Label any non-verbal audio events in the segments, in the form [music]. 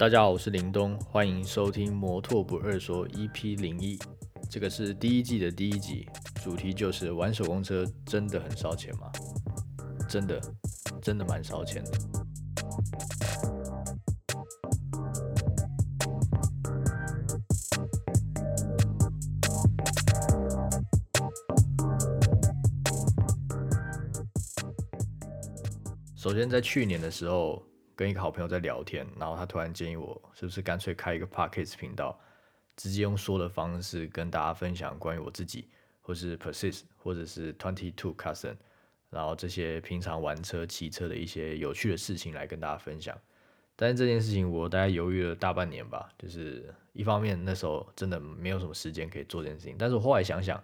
大家好，我是林东，欢迎收听摩托不二说 EP 零一，这个是第一季的第一集，主题就是玩手工车真的很烧钱吗？真的，真的蛮烧钱的。首先，在去年的时候，跟一个好朋友在聊天，然后他突然建议我，是不是干脆开一个 podcast 频道，直接用说的方式跟大家分享关于我自己，或是 persist，或者是 twenty two cousin，然后这些平常玩车、骑车的一些有趣的事情来跟大家分享。但是这件事情我大概犹豫了大半年吧，就是一方面那时候真的没有什么时间可以做这件事情，但是我后来想想，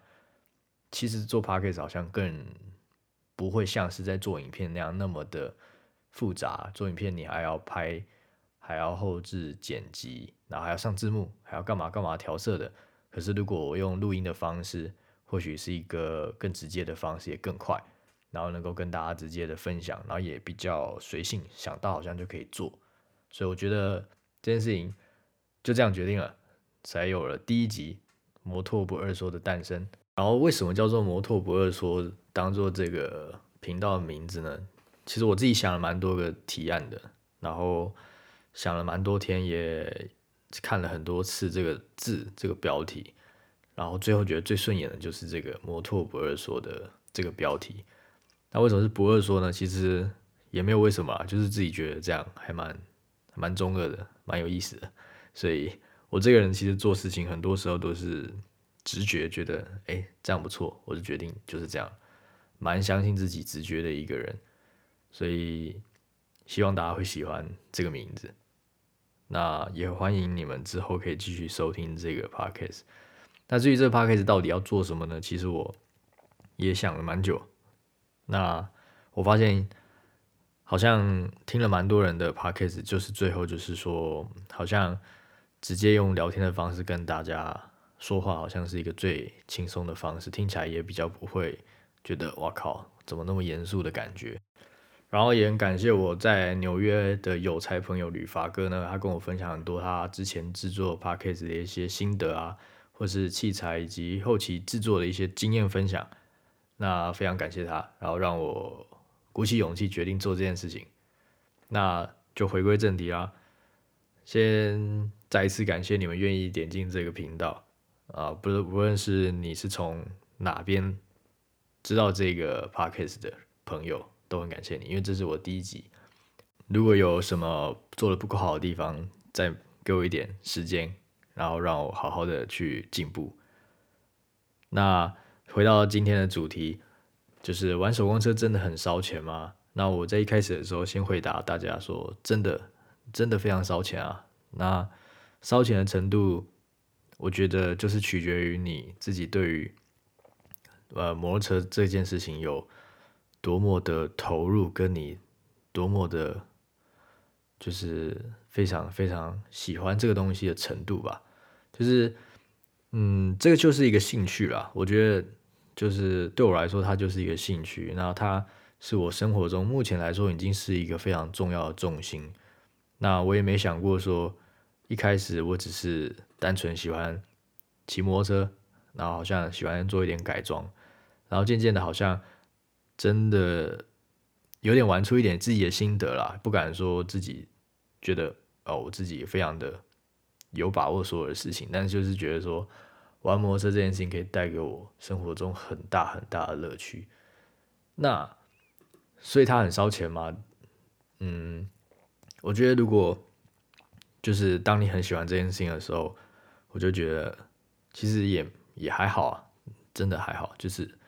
其实做 podcast 好像更不会像是在做影片那样那么的复杂。做影片你还要拍，还要后置剪辑，然后还要上字幕，还要干嘛干嘛调色的。可是如果我用录音的方式，或许是一个更直接的方式，也更快，然后能够跟大家直接的分享，然后也比较随性，想到好像就可以做。所以我觉得这件事情就这样决定了，才有了第一集摩托不二说的诞生。然后为什么叫做摩托不二说？当做这个频道的名字呢，其实我自己想了蛮多个提案的，然后想了蛮多天，也看了很多次这个字这个标题，然后最后觉得最顺眼的就是这个“摩托不二说”的这个标题。那为什么是不二说呢？其实也没有为什么啊，就是自己觉得这样还蛮蛮中二的，蛮有意思的。所以我这个人其实做事情很多时候都是直觉觉得，哎，这样不错，我就决定就是这样。蛮相信自己直觉的一个人，所以希望大家会喜欢这个名字。那也欢迎你们之后可以继续收听这个 podcast。那至于这个 podcast 到底要做什么呢？其实我也想了蛮久。那我发现好像听了蛮多人的 podcast，就是最后就是说，好像直接用聊天的方式跟大家说话，好像是一个最轻松的方式，听起来也比较不会。觉得哇靠，怎么那么严肃的感觉？然后也很感谢我在纽约的有才朋友吕发哥呢，他跟我分享很多他之前制作 podcast 的一些心得啊，或是器材以及后期制作的一些经验分享。那非常感谢他，然后让我鼓起勇气决定做这件事情。那就回归正题啦，先再一次感谢你们愿意点进这个频道啊，不是无论是你是从哪边。知道这个 podcast 的朋友都很感谢你，因为这是我第一集。如果有什么做的不够好的地方，再给我一点时间，然后让我好好的去进步。那回到今天的主题，就是玩手工车真的很烧钱吗？那我在一开始的时候先回答大家说，真的，真的非常烧钱啊。那烧钱的程度，我觉得就是取决于你自己对于。呃，摩托车这件事情有多么的投入，跟你多么的，就是非常非常喜欢这个东西的程度吧。就是，嗯，这个就是一个兴趣啦。我觉得，就是对我来说，它就是一个兴趣。然后，它是我生活中目前来说已经是一个非常重要的重心。那我也没想过说，一开始我只是单纯喜欢骑摩托车。然后好像喜欢做一点改装，然后渐渐的，好像真的有点玩出一点自己的心得啦。不敢说自己觉得哦，我自己非常的有把握所有的事情，但是就是觉得说玩摩托车这件事情可以带给我生活中很大很大的乐趣。那所以它很烧钱吗？嗯，我觉得如果就是当你很喜欢这件事情的时候，我就觉得其实也。也还好啊，真的还好，就是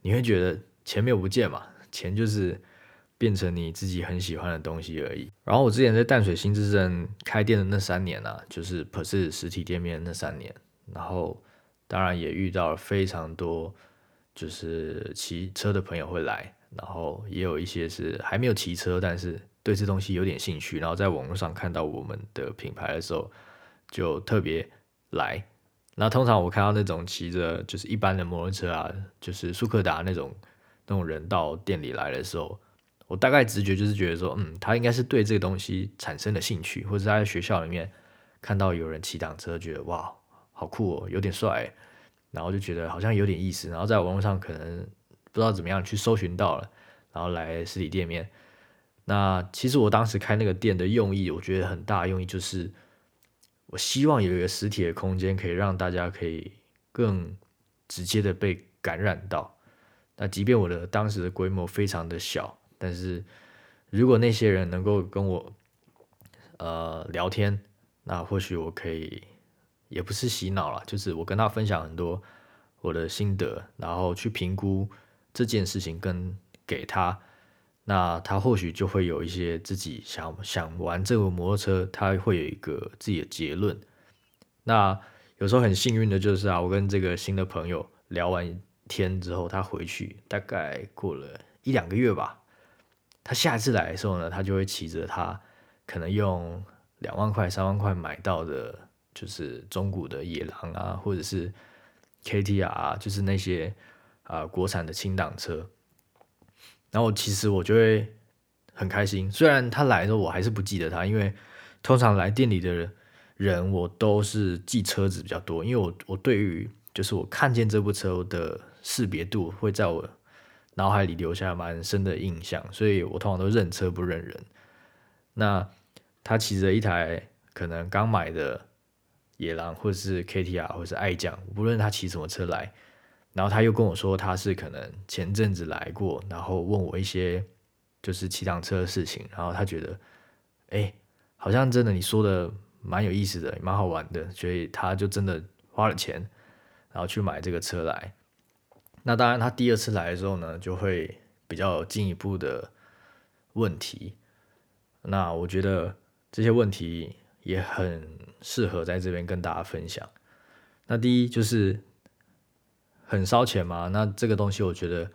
你会觉得钱没有不见嘛，钱就是变成你自己很喜欢的东西而已。然后我之前在淡水新之镇开店的那三年啊，就是 PERS 实体店面那三年，然后当然也遇到了非常多就是骑车的朋友会来，然后也有一些是还没有骑车，但是对这东西有点兴趣，然后在网络上看到我们的品牌的时候，就特别来。那通常我看到那种骑着就是一般的摩托车啊，就是舒克达那种那种人到店里来的时候，我大概直觉就是觉得说，嗯，他应该是对这个东西产生了兴趣，或者他在学校里面看到有人骑单车，觉得哇，好酷哦，有点帅，然后就觉得好像有点意思，然后在网络上可能不知道怎么样去搜寻到了，然后来实体店面。那其实我当时开那个店的用意，我觉得很大用意就是，我希望有一个实体的空间，可以让大家可以更直接的被感染到。那即便我的当时的规模非常的小，但是如果那些人能够跟我呃聊天，那或许我可以也不是洗脑了，就是我跟他分享很多我的心得，然后去评估这件事情跟给他。那他或许就会有一些自己想想玩这个摩托车，他会有一个自己的结论。那有时候很幸运的就是啊，我跟这个新的朋友聊完天之后，他回去大概过了一两个月吧，他下一次来的时候呢，他就会骑着他可能用两万块、三万块买到的，就是中古的野狼啊，或者是 KTR，啊就是那些啊国产的轻档车。然后其实我就会很开心，虽然他来的我还是不记得他，因为通常来店里的人我都是记车子比较多，因为我我对于就是我看见这部车的识别度会在我脑海里留下蛮深的印象，所以我通常都认车不认人。那他骑着一台可能刚买的野狼，或者是 KTR，或者是爱将，无论他骑什么车来。然后他又跟我说，他是可能前阵子来过，然后问我一些就是骑挡车的事情，然后他觉得，哎，好像真的你说的蛮有意思的，蛮好玩的，所以他就真的花了钱，然后去买这个车来。那当然，他第二次来的时候呢，就会比较有进一步的问题。那我觉得这些问题也很适合在这边跟大家分享。那第一就是。很烧钱吗？那这个东西我觉得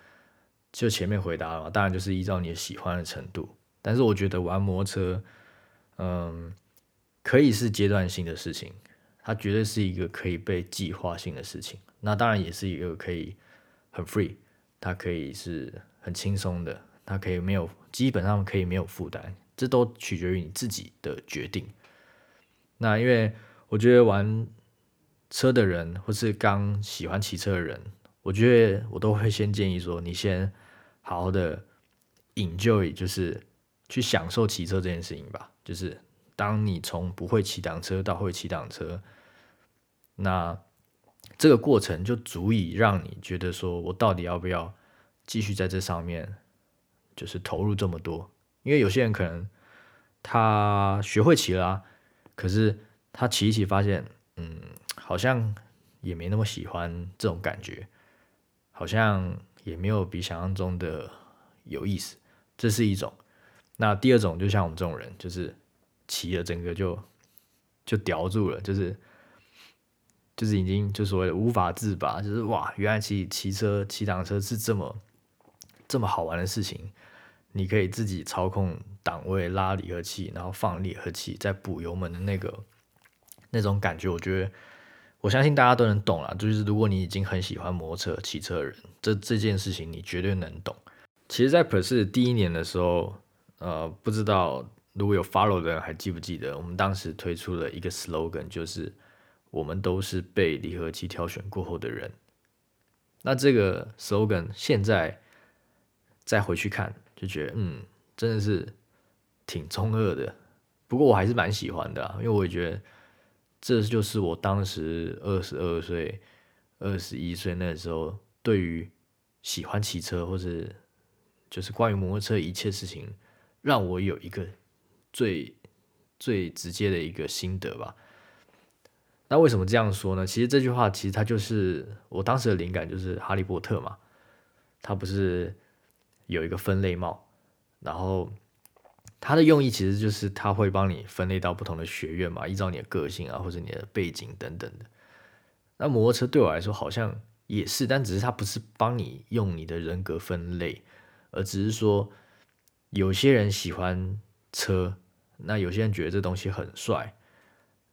就前面回答了嘛，当然就是依照你喜欢的程度。但是我觉得玩摩托车，嗯，可以是阶段性的事情，它绝对是一个可以被计划性的事情。那当然也是一个可以很 free，它可以是很轻松的，它可以没有基本上可以没有负担，这都取决于你自己的决定。那因为我觉得玩。车的人，或是刚喜欢骑车的人，我觉得我都会先建议说，你先好好的 enjoy，就是去享受骑车这件事情吧。就是当你从不会骑单车到会骑单车，那这个过程就足以让你觉得说，我到底要不要继续在这上面，就是投入这么多？因为有些人可能他学会骑了，啊可是他骑一骑发现，嗯。好像也没那么喜欢这种感觉，好像也没有比想象中的有意思，这是一种。那第二种就像我们这种人，就是骑了整个就就叼住了，就是就是已经就所谓无法自拔，就是哇，原来骑骑车骑挡车是这么这么好玩的事情，你可以自己操控档位、拉离合器，然后放离合器，再补油门的那个那种感觉，我觉得。我相信大家都能懂了，就是如果你已经很喜欢摩托车、骑车的人，这这件事情你绝对能懂。其实，在 Pers 第一年的时候，呃，不知道如果有 follow 的人还记不记得，我们当时推出了一个 slogan，就是我们都是被离合器挑选过后的人。那这个 slogan 现在再回去看，就觉得嗯，真的是挺中二的。不过我还是蛮喜欢的，因为我也觉得。这就是我当时二十二岁、二十一岁那时候，对于喜欢骑车或是就是关于摩托车一切事情，让我有一个最最直接的一个心得吧。那为什么这样说呢？其实这句话其实它就是我当时的灵感，就是哈利波特嘛，他不是有一个分类帽，然后。它的用意其实就是它会帮你分类到不同的学院嘛，依照你的个性啊或者你的背景等等的。那摩托车对我来说好像也是，但只是它不是帮你用你的人格分类，而只是说有些人喜欢车，那有些人觉得这东西很帅，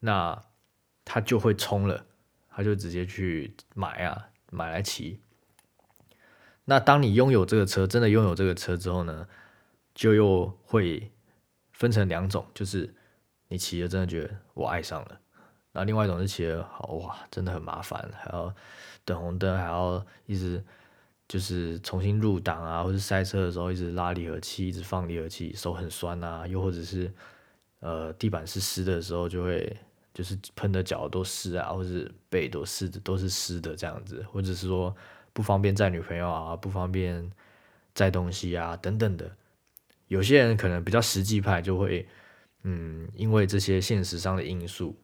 那他就会冲了，他就直接去买啊买来骑。那当你拥有这个车，真的拥有这个车之后呢？就又会分成两种，就是你骑了真的觉得我爱上了，然后另外一种是骑了好哇，真的很麻烦，还要等红灯，还要一直就是重新入档啊，或者赛车的时候一直拉离合器，一直放离合器，手很酸啊，又或者是呃地板是湿的时候就会。就是喷的脚都湿啊，或是背都湿的，都是湿的这样子，或者是说不方便载女朋友啊，不方便载东西啊等等的。有些人可能比较实际派，就会嗯，因为这些现实上的因素，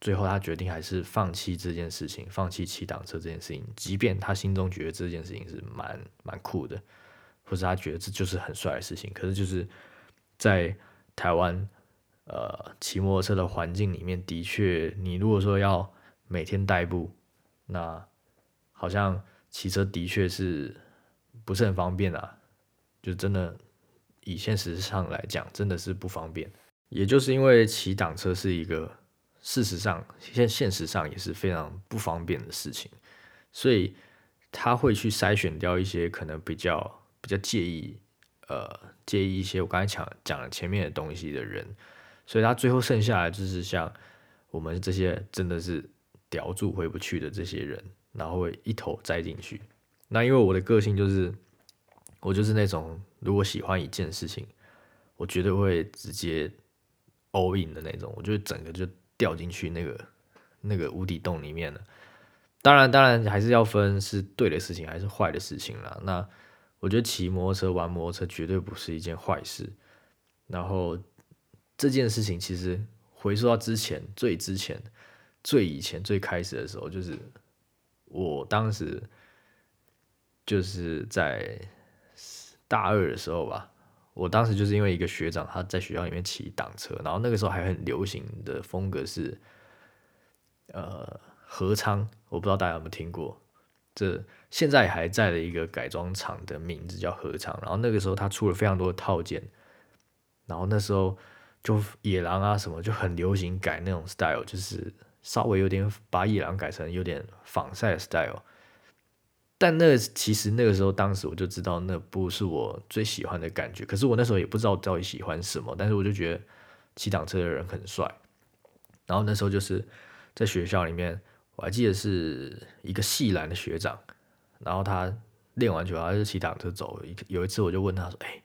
最后他决定还是放弃这件事情，放弃骑挡车这件事情，即便他心中觉得这件事情是蛮蛮酷的，或者他觉得这就是很帅的事情，可是就是在台湾。呃，骑摩托车的环境里面，的确，你如果说要每天代步，那好像骑车的确是不是很方便啊？就真的以现实上来讲，真的是不方便。也就是因为骑挡车是一个事实上现现实上也是非常不方便的事情，所以他会去筛选掉一些可能比较比较介意呃介意一些我刚才讲讲了前面的东西的人。所以他最后剩下来就是像我们这些真的是叼住回不去的这些人，然后会一头栽进去。那因为我的个性就是，我就是那种如果喜欢一件事情，我绝对会直接 all in 的那种，我就整个就掉进去那个那个无底洞里面了。当然，当然还是要分是对的事情还是坏的事情啦。那我觉得骑摩托车玩摩托车绝对不是一件坏事。然后。这件事情其实回溯到之前最之前最以前最开始的时候，就是我当时就是在大二的时候吧。我当时就是因为一个学长他在学校里面骑挡车，然后那个时候还很流行的风格是呃合昌，我不知道大家有没有听过，这现在还在的一个改装厂的名字叫合昌。然后那个时候他出了非常多的套件，然后那时候。就野狼啊什么就很流行改那种 style，就是稍微有点把野狼改成有点仿赛 style。但那其实那个时候，当时我就知道那不是我最喜欢的感觉。可是我那时候也不知道到底喜欢什么，但是我就觉得骑挡车的人很帅。然后那时候就是在学校里面，我还记得是一个系篮的学长，然后他练完球他就骑挡车走。有一次我就问他说：“哎，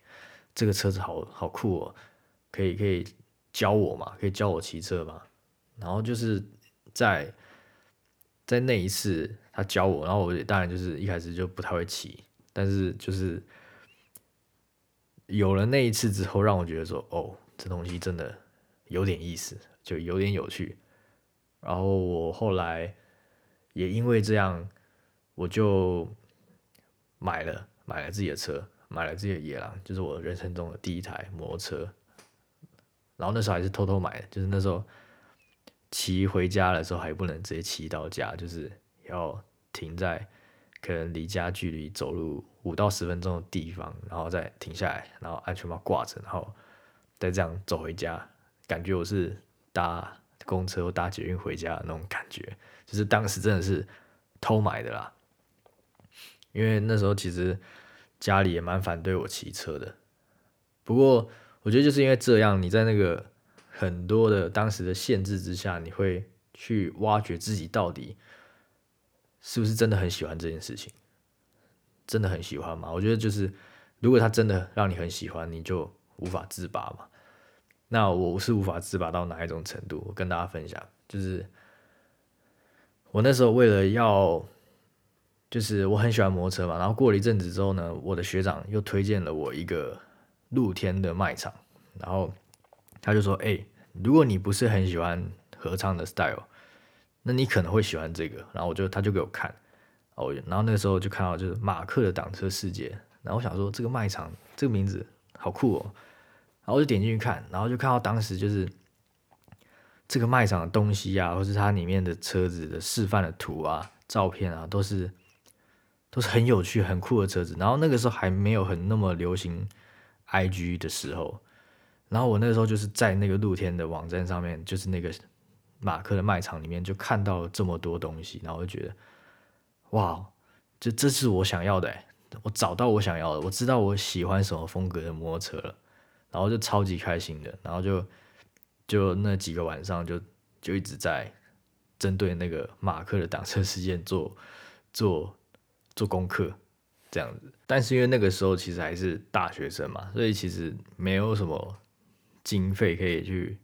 这个车子好好酷哦。[laughs] ”可以可以教我嘛？可以教我骑车嘛？然后就是在在那一次他教我，然后我当然就是一开始就不太会骑，但是就是有了那一次之后，让我觉得说哦，这东西真的有点意思，就有点有趣。然后我后来也因为这样，我就买了买了自己的车，买了自己的野狼，就是我人生中的第一台摩托车。然后那时候还是偷偷买的，就是那时候骑回家的时候还不能直接骑到家，就是要停在可能离家距离走路五到十分钟的地方，然后再停下来，然后安全帽挂着，然后再这样走回家，感觉我是搭公车或搭捷运回家的那种感觉，就是当时真的是偷买的啦，因为那时候其实家里也蛮反对我骑车的，不过。我觉得就是因为这样，你在那个很多的当时的限制之下，你会去挖掘自己到底是不是真的很喜欢这件事情，真的很喜欢吗？我觉得就是，如果他真的让你很喜欢，你就无法自拔嘛。那我是无法自拔到哪一种程度？我跟大家分享，就是我那时候为了要，就是我很喜欢摩托车嘛，然后过了一阵子之后呢，我的学长又推荐了我一个。露天的卖场，然后他就说：“哎，如果你不是很喜欢合唱的 style，那你可能会喜欢这个。”然后我就他就给我看，哦，然后那个时候就看到就是马克的挡车世界，然后我想说这个卖场这个名字好酷哦，然后我就点进去看，然后就看到当时就是这个卖场的东西啊，或是它里面的车子的示范的图啊、照片啊，都是都是很有趣、很酷的车子。然后那个时候还没有很那么流行。I G 的时候，然后我那时候就是在那个露天的网站上面，就是那个马克的卖场里面，就看到了这么多东西，然后就觉得，哇，这这是我想要的，我找到我想要的，我知道我喜欢什么风格的摩托车了，然后就超级开心的，然后就就那几个晚上就就一直在针对那个马克的挡车事件做做做功课这样子。但是因为那个时候其实还是大学生嘛，所以其实没有什么经费可以去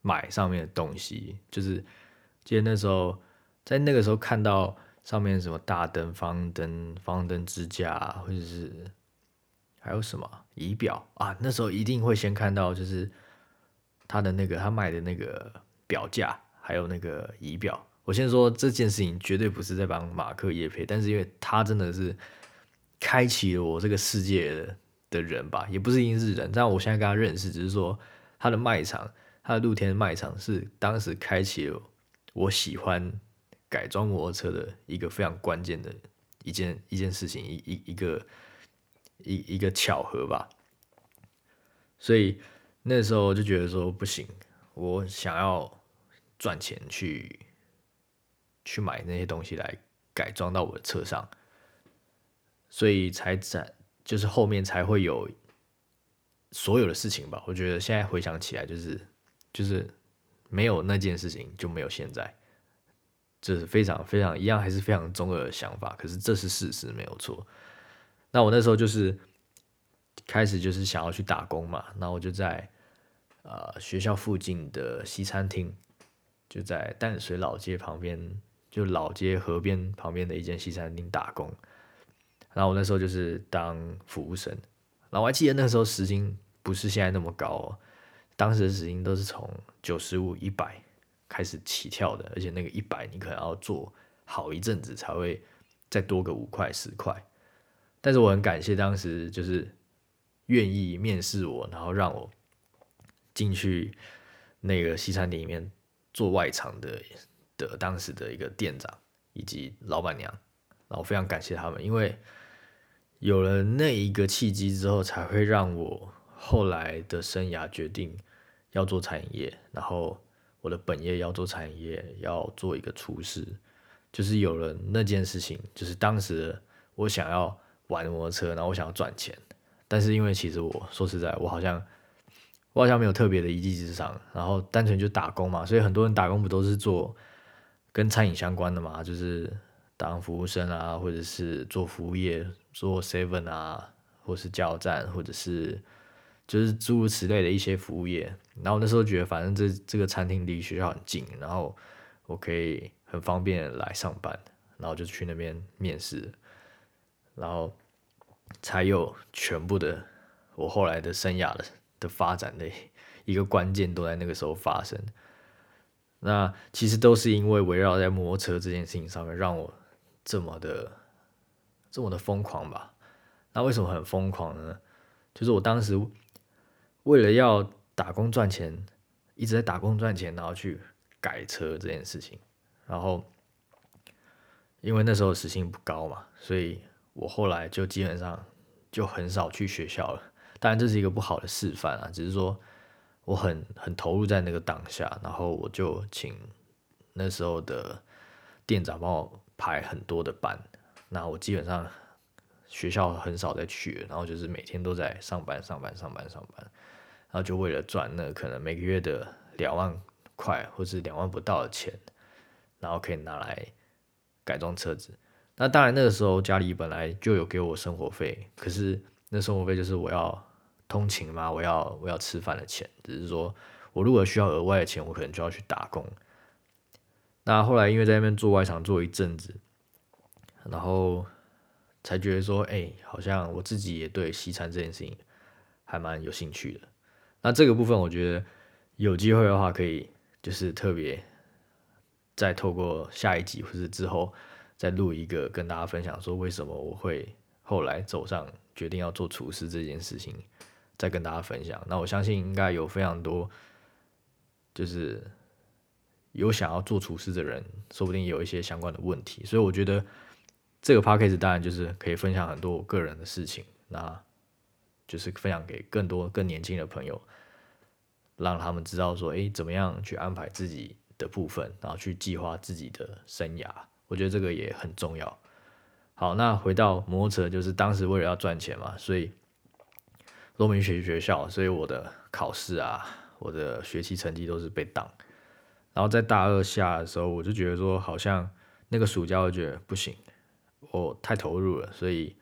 买上面的东西。就是记得那时候在那个时候看到。上面什么大灯、方灯、方灯支架，或者是还有什么仪表啊？那时候一定会先看到，就是他的那个他卖的那个表架，还有那个仪表。我先说这件事情绝对不是在帮马克叶配，但是因为他真的是开启了我这个世界的的人吧，也不是因是人，但我现在跟他认识，只是说他的卖场，他的露天卖场是当时开启了我喜欢。改装摩托车的一个非常关键的一件一件事情，一一一个一一个巧合吧。所以那时候就觉得说不行，我想要赚钱去去买那些东西来改装到我的车上，所以才在就是后面才会有所有的事情吧。我觉得现在回想起来，就是就是没有那件事情就没有现在。这是非常非常一样，还是非常中二的想法。可是这是事实，没有错。那我那时候就是开始就是想要去打工嘛，那我就在呃学校附近的西餐厅，就在淡水老街旁边，就老街河边旁边的一间西餐厅打工。然后我那时候就是当服务生，然后我还记得那时候时薪不是现在那么高，哦，当时的时薪都是从九十五、一百。开始起跳的，而且那个一百，你可能要做好一阵子才会再多个五块十块。但是我很感谢当时就是愿意面试我，然后让我进去那个西餐厅里面做外场的的当时的一个店长以及老板娘，然后非常感谢他们，因为有了那一个契机之后，才会让我后来的生涯决定要做餐饮业，然后。我的本业要做餐饮业，要做一个厨师，就是有了那件事情，就是当时我想要玩摩托车，然后我想要赚钱，但是因为其实我说实在，我好像我好像没有特别的一技之长，然后单纯就打工嘛，所以很多人打工不都是做跟餐饮相关的嘛，就是当服务生啊，或者是做服务业，做 seven 啊，或是加油站，或者是。就是诸如此类的一些服务业，然后那时候觉得反正这这个餐厅离学校很近，然后我可以很方便来上班，然后就去那边面试，然后才有全部的我后来的生涯的的发展的一个关键都在那个时候发生。那其实都是因为围绕在摩托车这件事情上面，让我这么的这么的疯狂吧。那为什么很疯狂呢？就是我当时。为了要打工赚钱，一直在打工赚钱，然后去改车这件事情。然后，因为那时候时薪不高嘛，所以我后来就基本上就很少去学校了。当然这是一个不好的示范啊，只是说我很很投入在那个当下，然后我就请那时候的店长帮我排很多的班。那我基本上学校很少再去，然后就是每天都在上班、上班、上班、上班。然后就为了赚那可能每个月的两万块或是两万不到的钱，然后可以拿来改装车子。那当然那个时候家里本来就有给我生活费，可是那生活费就是我要通勤嘛，我要我要吃饭的钱。只是说我如果需要额外的钱，我可能就要去打工。那后来因为在那边做外场做一阵子，然后才觉得说，哎，好像我自己也对西餐这件事情还蛮有兴趣的。那这个部分，我觉得有机会的话，可以就是特别再透过下一集或者之后再录一个，跟大家分享说为什么我会后来走上决定要做厨师这件事情，再跟大家分享。那我相信应该有非常多就是有想要做厨师的人，说不定有一些相关的问题，所以我觉得这个 p a c k a g e 当然就是可以分享很多我个人的事情。那就是分享给更多更年轻的朋友，让他们知道说，哎，怎么样去安排自己的部分，然后去计划自己的生涯。我觉得这个也很重要。好，那回到摩托车，就是当时为了要赚钱嘛，所以都没学学校，所以我的考试啊，我的学习成绩都是被挡。然后在大二下的时候，我就觉得说，好像那个暑假我觉得不行，我太投入了，所以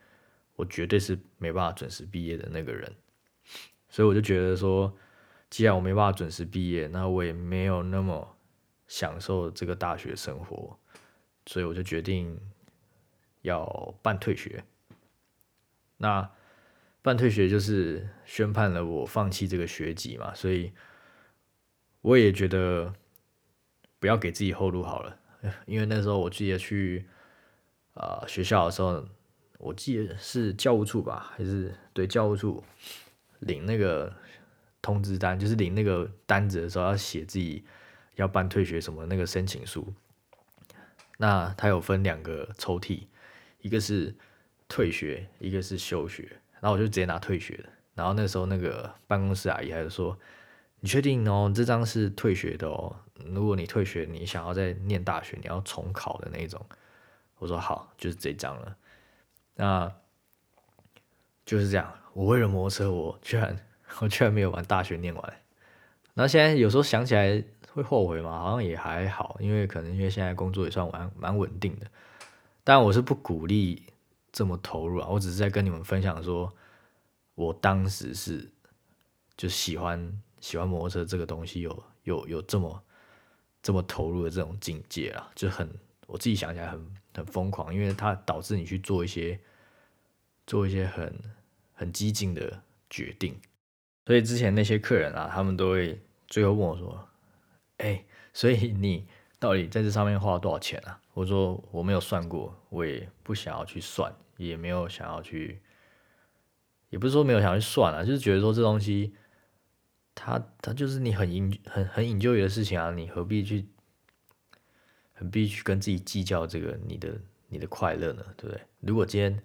我绝对是没办法准时毕业的那个人。所以我就觉得说，既然我没办法准时毕业，那我也没有那么享受这个大学生活，所以我就决定要办退学。那半退学就是宣判了我放弃这个学籍嘛，所以我也觉得不要给自己后路好了，[laughs] 因为那时候我记得去啊学校的时候，我记得是教务处吧，还是对教务处。领那个通知单，就是领那个单子的时候，要写自己要办退学什么那个申请书。那它有分两个抽屉，一个是退学，一个是休学。然后我就直接拿退学的。然后那时候那个办公室阿姨还是说：“你确定哦？这张是退学的哦。如果你退学，你想要再念大学，你要重考的那种。”我说：“好，就是这张了。”那就是这样。我为了摩托车，我居然我居然没有把大学念完。那现在有时候想起来会后悔吗？好像也还好，因为可能因为现在工作也算蛮蛮稳定的。但我是不鼓励这么投入啊，我只是在跟你们分享说，我当时是就喜欢喜欢摩托车这个东西，有有有这么这么投入的这种境界啊，就很我自己想起来很很疯狂，因为它导致你去做一些做一些很。很激进的决定，所以之前那些客人啊，他们都会最后问我说：“哎，所以你到底在这上面花了多少钱啊？”我说：“我没有算过，我也不想要去算，也没有想要去，也不是说没有想要去算啊，就是觉得说这东西，他他就是你很引很很引咎的事情啊，你何必去，很必须跟自己计较这个你的你的快乐呢？对不对？如果今天。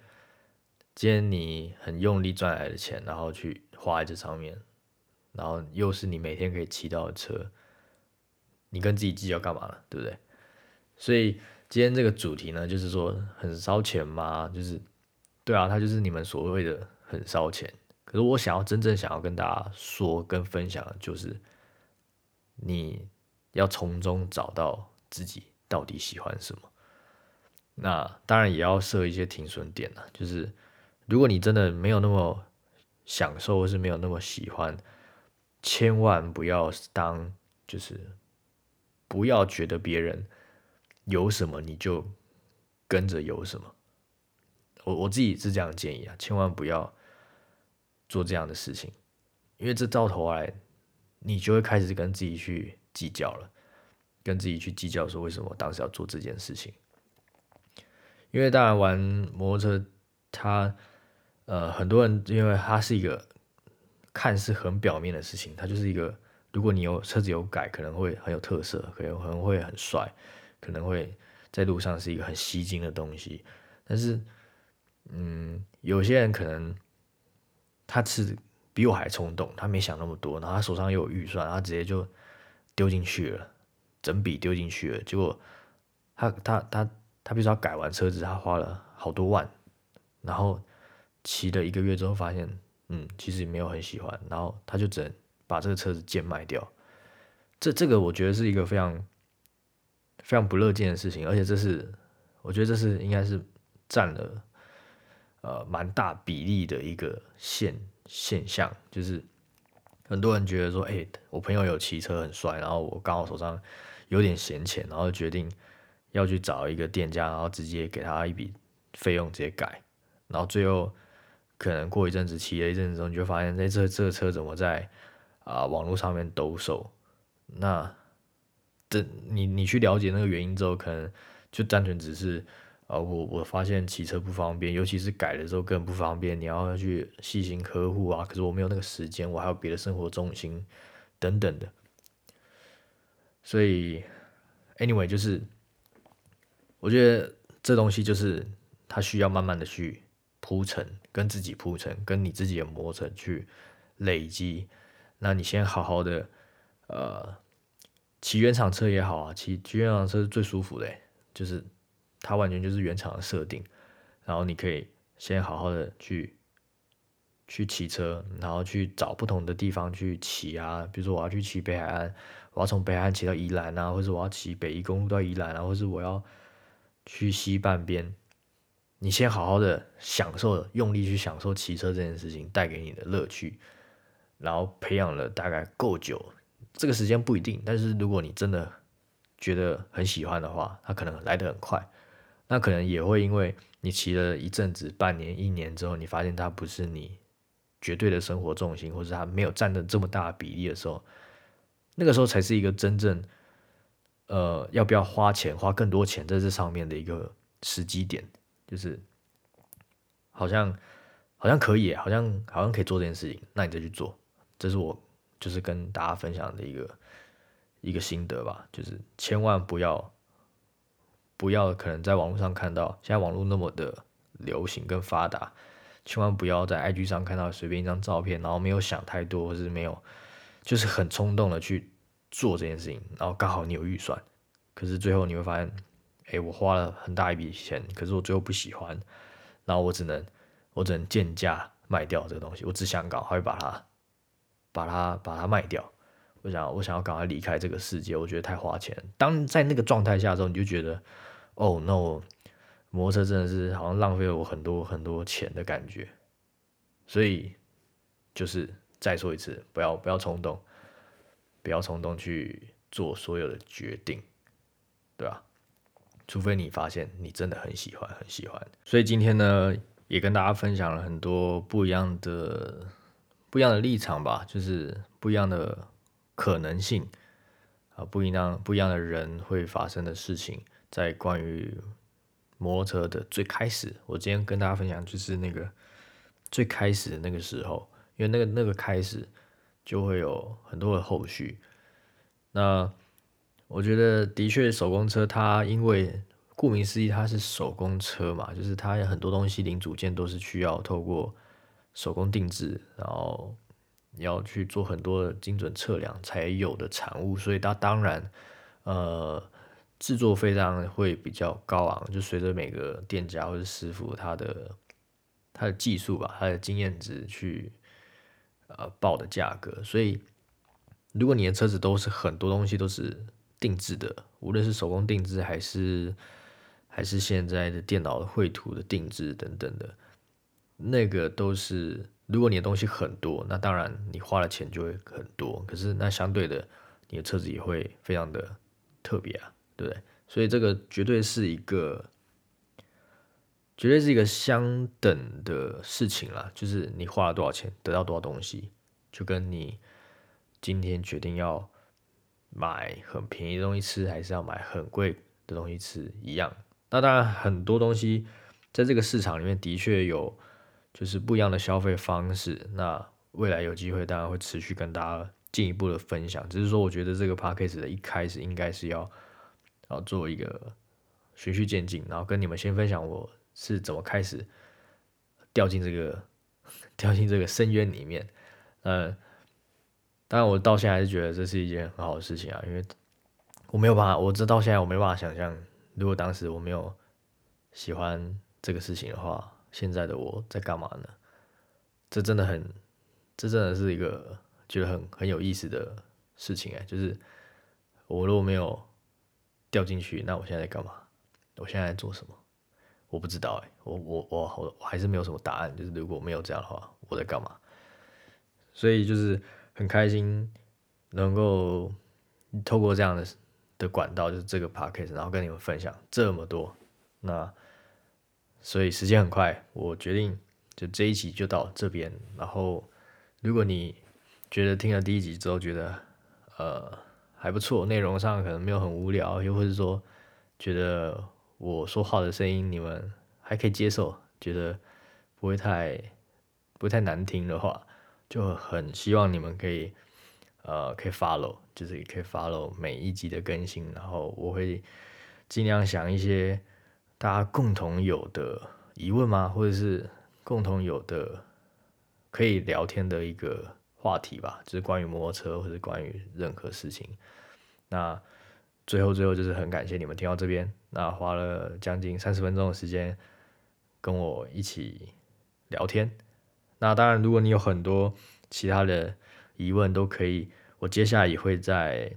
今天你很用力赚来的钱，然后去花在这上面，然后又是你每天可以骑到的车，你跟自己计较干嘛呢？对不对？所以今天这个主题呢，就是说很烧钱吗？就是，对啊，它就是你们所谓的很烧钱。可是我想要真正想要跟大家说跟分享的就是，你要从中找到自己到底喜欢什么。那当然也要设一些停损点了，就是。如果你真的没有那么享受，或是没有那么喜欢，千万不要当就是不要觉得别人有什么你就跟着有什么。我我自己是这样建议啊，千万不要做这样的事情，因为这到头来你就会开始跟自己去计较了，跟自己去计较说为什么当时要做这件事情。因为当然玩摩托车，它呃，很多人因为它是一个看似很表面的事情，它就是一个，如果你有车子有改，可能会很有特色，可能可能会很帅，可能会在路上是一个很吸睛的东西。但是，嗯，有些人可能他是比我还冲动，他没想那么多，然后他手上又有预算，他直接就丢进去了，整笔丢进去了。结果他他他他，比如说改完车子，他花了好多万，然后。骑了一个月之后，发现，嗯，其实也没有很喜欢，然后他就只能把这个车子贱卖掉。这这个我觉得是一个非常非常不乐见的事情，而且这是我觉得这是应该是占了呃蛮大比例的一个现现象，就是很多人觉得说，哎，我朋友有骑车很帅，然后我刚好手上有点闲钱，然后决定要去找一个店家，然后直接给他一笔费用直接改，然后最后。可能过一阵子骑了一阵子之后，你就发现，哎，这这个车怎么在啊网络上面兜售？那这你你去了解那个原因之后，可能就单纯只是啊，我我发现骑车不方便，尤其是改了之后更不方便，你要去细心呵护啊。可是我没有那个时间，我还有别的生活重心等等的。所以，anyway，就是我觉得这东西就是它需要慢慢的去。铺陈，跟自己铺陈，跟你自己的磨成去累积。那你先好好的，呃，骑原厂车也好啊，骑骑原厂车是最舒服的，就是它完全就是原厂的设定。然后你可以先好好的去去骑车，然后去找不同的地方去骑啊，比如说我要去骑北海岸，我要从北海岸骑到宜兰啊，或者我要骑北宜公路到宜兰啊，或者我要去西半边，你先好好的享受，用力去享受骑车这件事情带给你的乐趣，然后培养了大概够久，这个时间不一定，但是如果你真的觉得很喜欢的话，它可能来得很快，那可能也会因为你骑了一阵子，半年、一年之后，你发现它不是你绝对的生活重心，或者它没有占的这么大的比例的时候，那个时候才是一个真正，呃，要不要花钱、花更多钱在这上面的一个时机点，就是好像好像可以，好像好像可以做这件事情，那你再去做，这是我就是跟大家分享的一个一个心得吧，就是千万不要。不要可能在网络上看到，现在网络那么的流行跟发达，千万不要在 IG 上看到随便一张照片，然后没有想太多，或是没有，就是很冲动的去做这件事情，然后刚好你有预算，可是最后你会发现，哎，我花了很大一笔钱，可是我最后不喜欢，然后我只能我只能贱价卖掉这个东西，我只想赶快把它把它把它卖掉，我想我想要赶快离开这个世界，我觉得太花钱。当在那个状态下之后，你就觉得。哦，那我摩托车真的是好像浪费了我很多很多钱的感觉，所以就是再说一次，不要不要冲动，不要冲动去做所有的决定，对吧？除非你发现你真的很喜欢很喜欢。所以今天呢，也跟大家分享了很多不一样的不一样的立场吧，就是不一样的可能性啊，不一样不一样的人会发生的事情。在关于摩托车的最开始，我今天跟大家分享就是那个最开始的那个时候，因为那个那个开始就会有很多的后续。那我觉得的确手工车它因为顾名思义它是手工车嘛，就是它有很多东西零组件都是需要透过手工定制，然后要去做很多的精准测量才有的产物，所以它当然呃。制作费上会比较高昂，就随着每个店家或者师傅他的他的技术吧，他的经验值去呃报的价格。所以如果你的车子都是很多东西都是定制的，无论是手工定制还是还是现在的电脑绘图的定制等等的，那个都是如果你的东西很多，那当然你花的钱就会很多。可是那相对的，你的车子也会非常的特别啊。对？所以这个绝对是一个，绝对是一个相等的事情啦。就是你花了多少钱，得到多少东西，就跟你今天决定要买很便宜的东西吃，还是要买很贵的东西吃一样。那当然，很多东西在这个市场里面的确有就是不一样的消费方式。那未来有机会，当然会持续跟大家进一步的分享。只是说，我觉得这个 p a c k a g e 的一开始应该是要。然后做一个循序渐进，然后跟你们先分享我是怎么开始掉进这个掉进这个深渊里面。呃，当然我到现在还是觉得这是一件很好的事情啊，因为我没有办法，我这到现在我没办法想象，如果当时我没有喜欢这个事情的话，现在的我在干嘛呢？这真的很，这真的是一个觉得很很有意思的事情哎，就是我如果没有。掉进去，那我现在在干嘛？我现在在做什么？我不知道哎，我我我我我还是没有什么答案。就是如果没有这样的话，我在干嘛？所以就是很开心能够透过这样的的管道，就是这个 podcast，然后跟你们分享这么多。那所以时间很快，我决定就这一集就到这边。然后如果你觉得听了第一集之后觉得呃。还不错，内容上可能没有很无聊，又或者说觉得我说话的声音你们还可以接受，觉得不会太不太难听的话，就很希望你们可以呃可以 follow，就是也可以 follow 每一集的更新，然后我会尽量想一些大家共同有的疑问吗，或者是共同有的可以聊天的一个。话题吧，就是关于摩托车或者关于任何事情。那最后最后就是很感谢你们听到这边，那花了将近三十分钟的时间跟我一起聊天。那当然，如果你有很多其他的疑问，都可以。我接下来也会在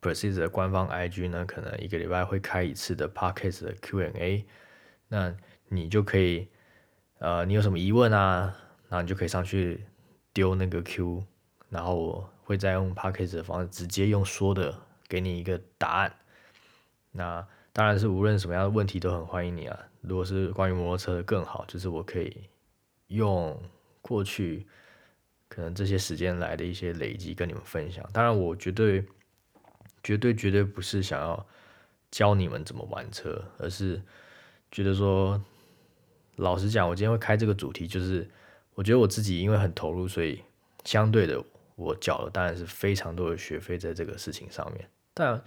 Persist 的官方 IG 呢，可能一个礼拜会开一次的 Podcast 的 Q&A。那你就可以，呃，你有什么疑问啊？然后你就可以上去丢那个 Q，然后我会再用 Podcast 的方式直接用说的给你一个答案。那当然是无论什么样的问题都很欢迎你啊。如果是关于摩托车的更好，就是我可以。用过去可能这些时间来的一些累积跟你们分享，当然我绝对绝对绝对不是想要教你们怎么玩车，而是觉得说，老实讲，我今天会开这个主题，就是我觉得我自己因为很投入，所以相对的我缴了当然是非常多的学费在这个事情上面，但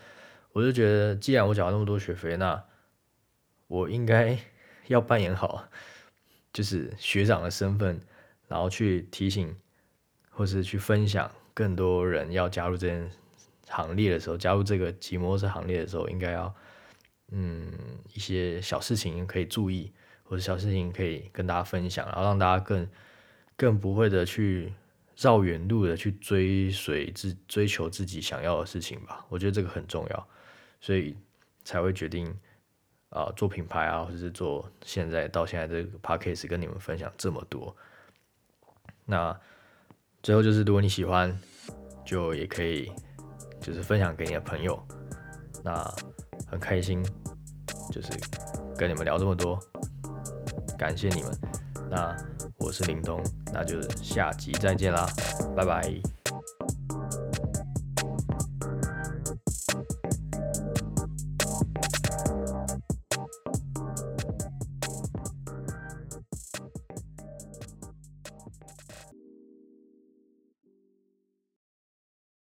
我就觉得既然我缴了那么多学费，那我应该 [laughs] 要扮演好。就是学长的身份，然后去提醒，或是去分享更多人要加入这件行列的时候，加入这个骑摩托车行列的时候，应该要，嗯，一些小事情可以注意，或者小事情可以跟大家分享，然后让大家更更不会的去绕远路的去追随自追求自己想要的事情吧。我觉得这个很重要，所以才会决定。啊，做品牌啊，或者是做现在到现在这个 podcast 跟你们分享这么多，那最后就是，如果你喜欢，就也可以就是分享给你的朋友，那很开心，就是跟你们聊这么多，感谢你们，那我是林东，那就下集再见啦，拜拜。